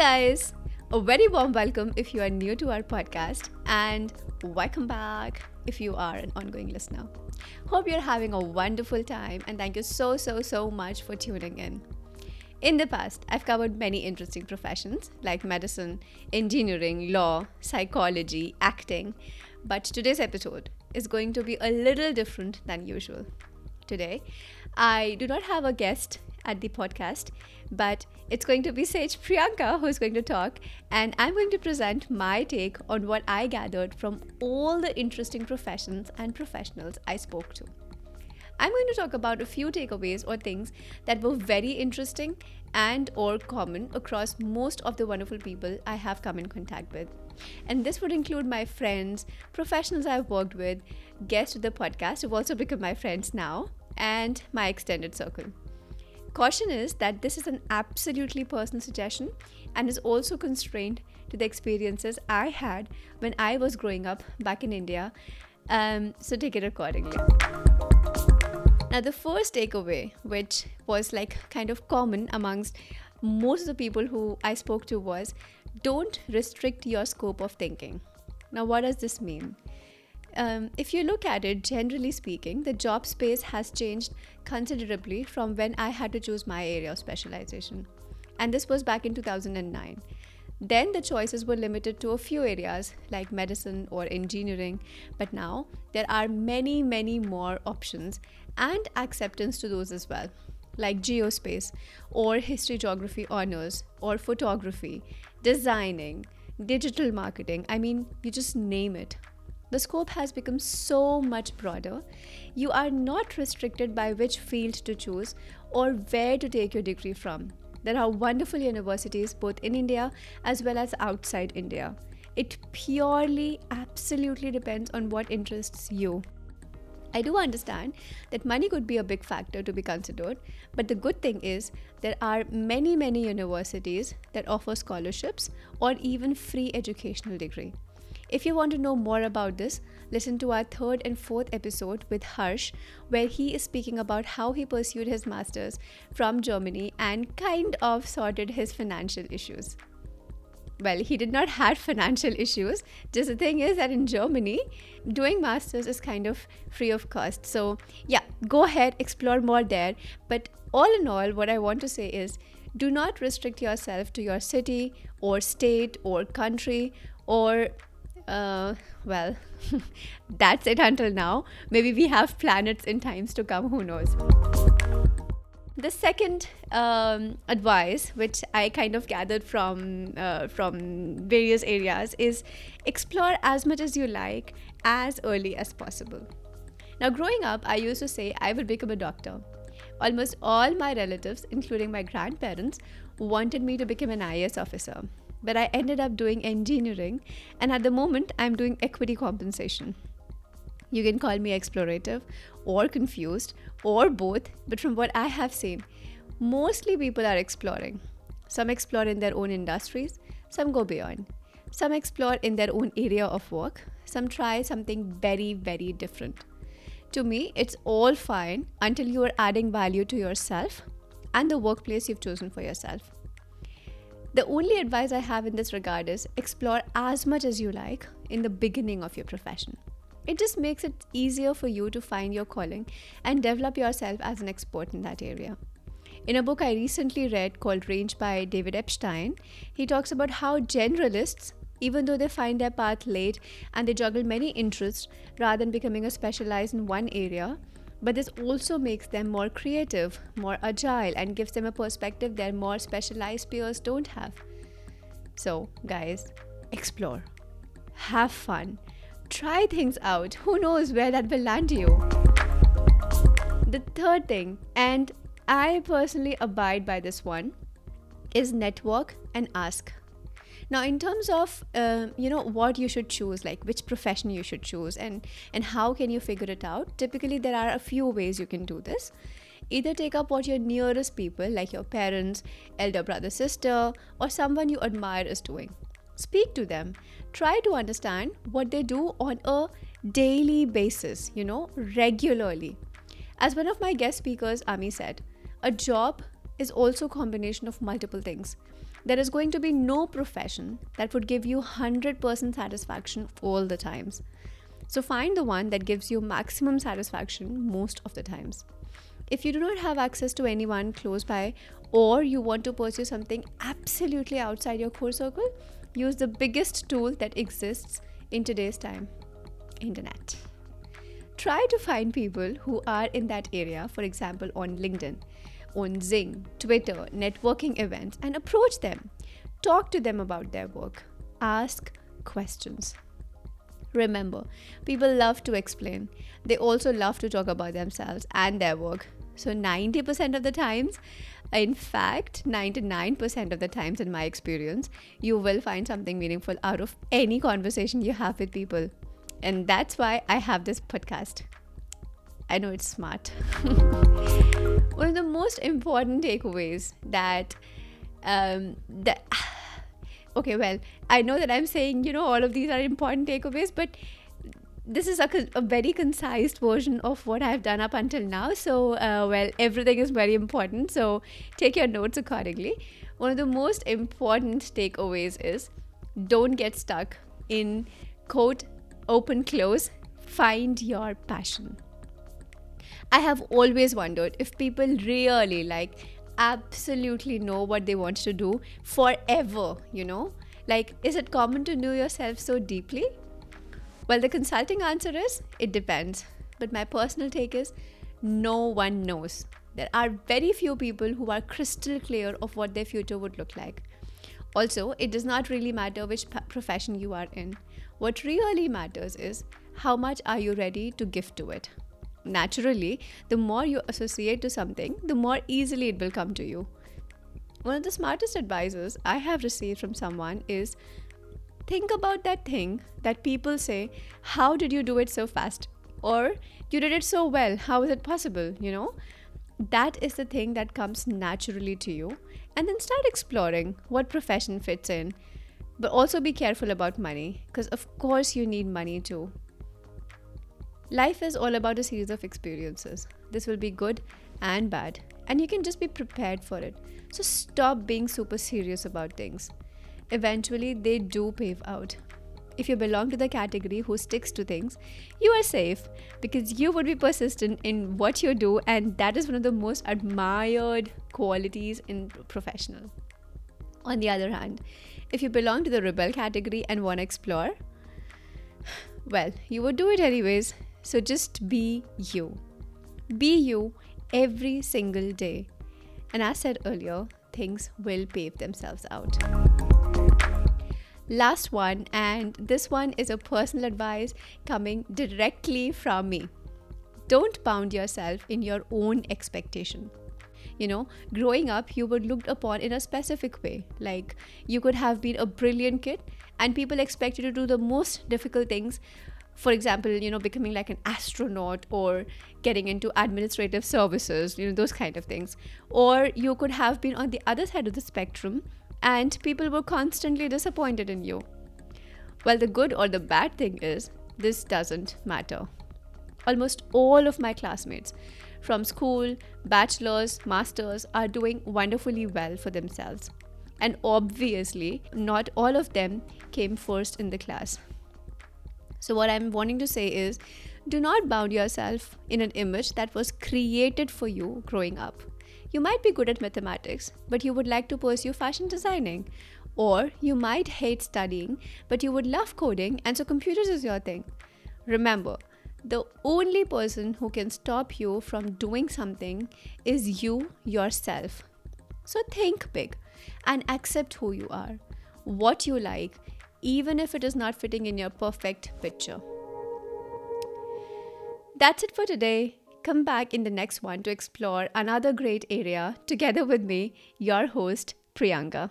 guys, a very warm welcome if you are new to our podcast, and welcome back if you are an ongoing listener. Hope you're having a wonderful time, and thank you so, so, so much for tuning in. In the past, I've covered many interesting professions like medicine, engineering, law, psychology, acting, but today's episode is going to be a little different than usual. Today, I do not have a guest at the podcast, but it's going to be Sage Priyanka who's going to talk, and I'm going to present my take on what I gathered from all the interesting professions and professionals I spoke to. I'm going to talk about a few takeaways or things that were very interesting and or common across most of the wonderful people I have come in contact with. And this would include my friends, professionals I've worked with, guests of the podcast who've also become my friends now, and my extended circle. Caution is that this is an absolutely personal suggestion and is also constrained to the experiences I had when I was growing up back in India. Um, so take it accordingly. Now, the first takeaway, which was like kind of common amongst most of the people who I spoke to, was don't restrict your scope of thinking. Now, what does this mean? Um, if you look at it, generally speaking, the job space has changed considerably from when I had to choose my area of specialization. And this was back in 2009. Then the choices were limited to a few areas like medicine or engineering, but now there are many, many more options and acceptance to those as well, like geospace or history geography honors or photography, designing, digital marketing. I mean, you just name it. The scope has become so much broader. You are not restricted by which field to choose or where to take your degree from. There are wonderful universities both in India as well as outside India. It purely, absolutely depends on what interests you. I do understand that money could be a big factor to be considered, but the good thing is there are many, many universities that offer scholarships or even free educational degree. If you want to know more about this, listen to our third and fourth episode with Harsh, where he is speaking about how he pursued his master's from Germany and kind of sorted his financial issues. Well, he did not have financial issues. Just the thing is that in Germany, doing masters is kind of free of cost. So, yeah, go ahead, explore more there. But all in all, what I want to say is do not restrict yourself to your city or state or country or uh, well, that's it until now. Maybe we have planets in times to come, who knows. The second um, advice, which I kind of gathered from uh, from various areas, is explore as much as you like as early as possible. Now, growing up, I used to say I would become a doctor. Almost all my relatives, including my grandparents, wanted me to become an IAS officer but I ended up doing engineering, and at the moment, I'm doing equity compensation. You can call me explorative or confused or both, but from what I have seen, mostly people are exploring. Some explore in their own industries, some go beyond. Some explore in their own area of work, some try something very, very different. To me, it's all fine until you are adding value to yourself and the workplace you've chosen for yourself. The only advice I have in this regard is explore as much as you like in the beginning of your profession. It just makes it easier for you to find your calling and develop yourself as an expert in that area. In a book I recently read called Range by David Epstein, he talks about how generalists, even though they find their path late and they juggle many interests rather than becoming a specialized in one area, but this also makes them more creative, more agile, and gives them a perspective their more specialized peers don't have. So, guys, explore, have fun, try things out. Who knows where that will land you? The third thing, and I personally abide by this one, is network and ask now in terms of uh, you know what you should choose like which profession you should choose and and how can you figure it out typically there are a few ways you can do this. Either take up what your nearest people like your parents elder brother sister or someone you admire is doing. Speak to them. Try to understand what they do on a daily basis you know regularly. As one of my guest speakers ami said a job is also a combination of multiple things there is going to be no profession that would give you 100% satisfaction all the times. So find the one that gives you maximum satisfaction most of the times. If you do not have access to anyone close by or you want to pursue something absolutely outside your core circle, use the biggest tool that exists in today's time internet. Try to find people who are in that area, for example, on LinkedIn, on Xing, Twitter, networking events, and approach them. Talk to them about their work. Ask questions. Remember, people love to explain. They also love to talk about themselves and their work. So 90% of the times, in fact, 99% of the times in my experience, you will find something meaningful out of any conversation you have with people. And that's why I have this podcast. I know it's smart. One of the most important takeaways that um, that okay, well, I know that I'm saying you know all of these are important takeaways, but this is a, a, very concise version of what I've done up until now. So, uh, well, everything is very important. So, take your notes accordingly. One of the most important takeaways is don't get stuck in quote, open, close, find your passion. I have always wondered if people really like absolutely know what they want to do forever, you know? Like, is it common to know yourself so deeply? Well, the consulting answer is it depends. But my personal take is no one knows. There are very few people who are crystal clear of what their future would look like. Also, it does not really matter which profession you are in. What really matters is how much are you ready to give to it. Naturally, the more you associate to something, the more easily it will come to you. One of the smartest advices I have received from someone is think about that thing that people say, How did you do it so fast? Or you did it so well. How is it possible? You know, that is the thing that comes naturally to you. And then start exploring what profession fits in. But also be careful about money, because of course you need money too. Life is all about a series of experiences. This will be good and bad, and you can just be prepared for it. So stop being super serious about things eventually they do pave out. If you belong to the category who sticks to things, you are safe because you would be persistent in what you do, and that is one of the most admired qualities in professional. On the other hand, if you belong to the rebel category and want to explore, well, you would do it anyways. So just be you. Be you every single day. And as I said earlier, things will pave themselves out. Last one, and this one is a personal advice coming directly from me. Don't bound yourself in your own expectation. You know, growing up, you were looked upon in a specific way. Like, you could have been a brilliant kid, and people expect you to do the most difficult things for example you know becoming like an astronaut or getting into administrative services you know those kind of things or you could have been on the other side of the spectrum and people were constantly disappointed in you. Well, the good or the bad thing is, this doesn't matter. Almost all of my classmates from school, bachelor's, master's are doing wonderfully well for themselves. And obviously, not all of them came first in the class. So, what I'm wanting to say is do not bound yourself in an image that was created for you growing up. You might be good at mathematics, but you would like to pursue fashion designing. Or you might hate studying, but you would love coding, and so computers is your thing. Remember, the only person who can stop you from doing something is you yourself. So think big and accept who you are, what you like, even if it is not fitting in your perfect picture. That's it for today. Come back in the next one to explore another great area together with me, your host, Priyanka.